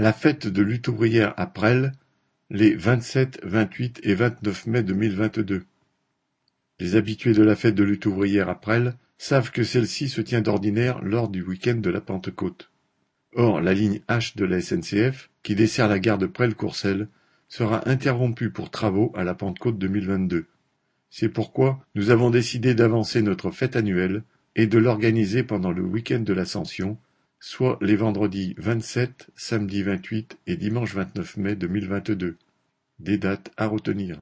La fête de lutte ouvrière à Presles, les vingt-sept, vingt-huit et vingt-neuf mai deux mille vingt-deux. Les habitués de la fête de lutte ouvrière à Presles savent que celle-ci se tient d'ordinaire lors du week-end de la Pentecôte. Or, la ligne H de la SNCF, qui dessert la gare de Presles-Courcelles, sera interrompue pour travaux à la Pentecôte 2022. C'est pourquoi nous avons décidé d'avancer notre fête annuelle et de l'organiser pendant le week-end de l'Ascension, soit les vendredis 27, samedi 28 et dimanche 29 mai 2022. Des dates à retenir.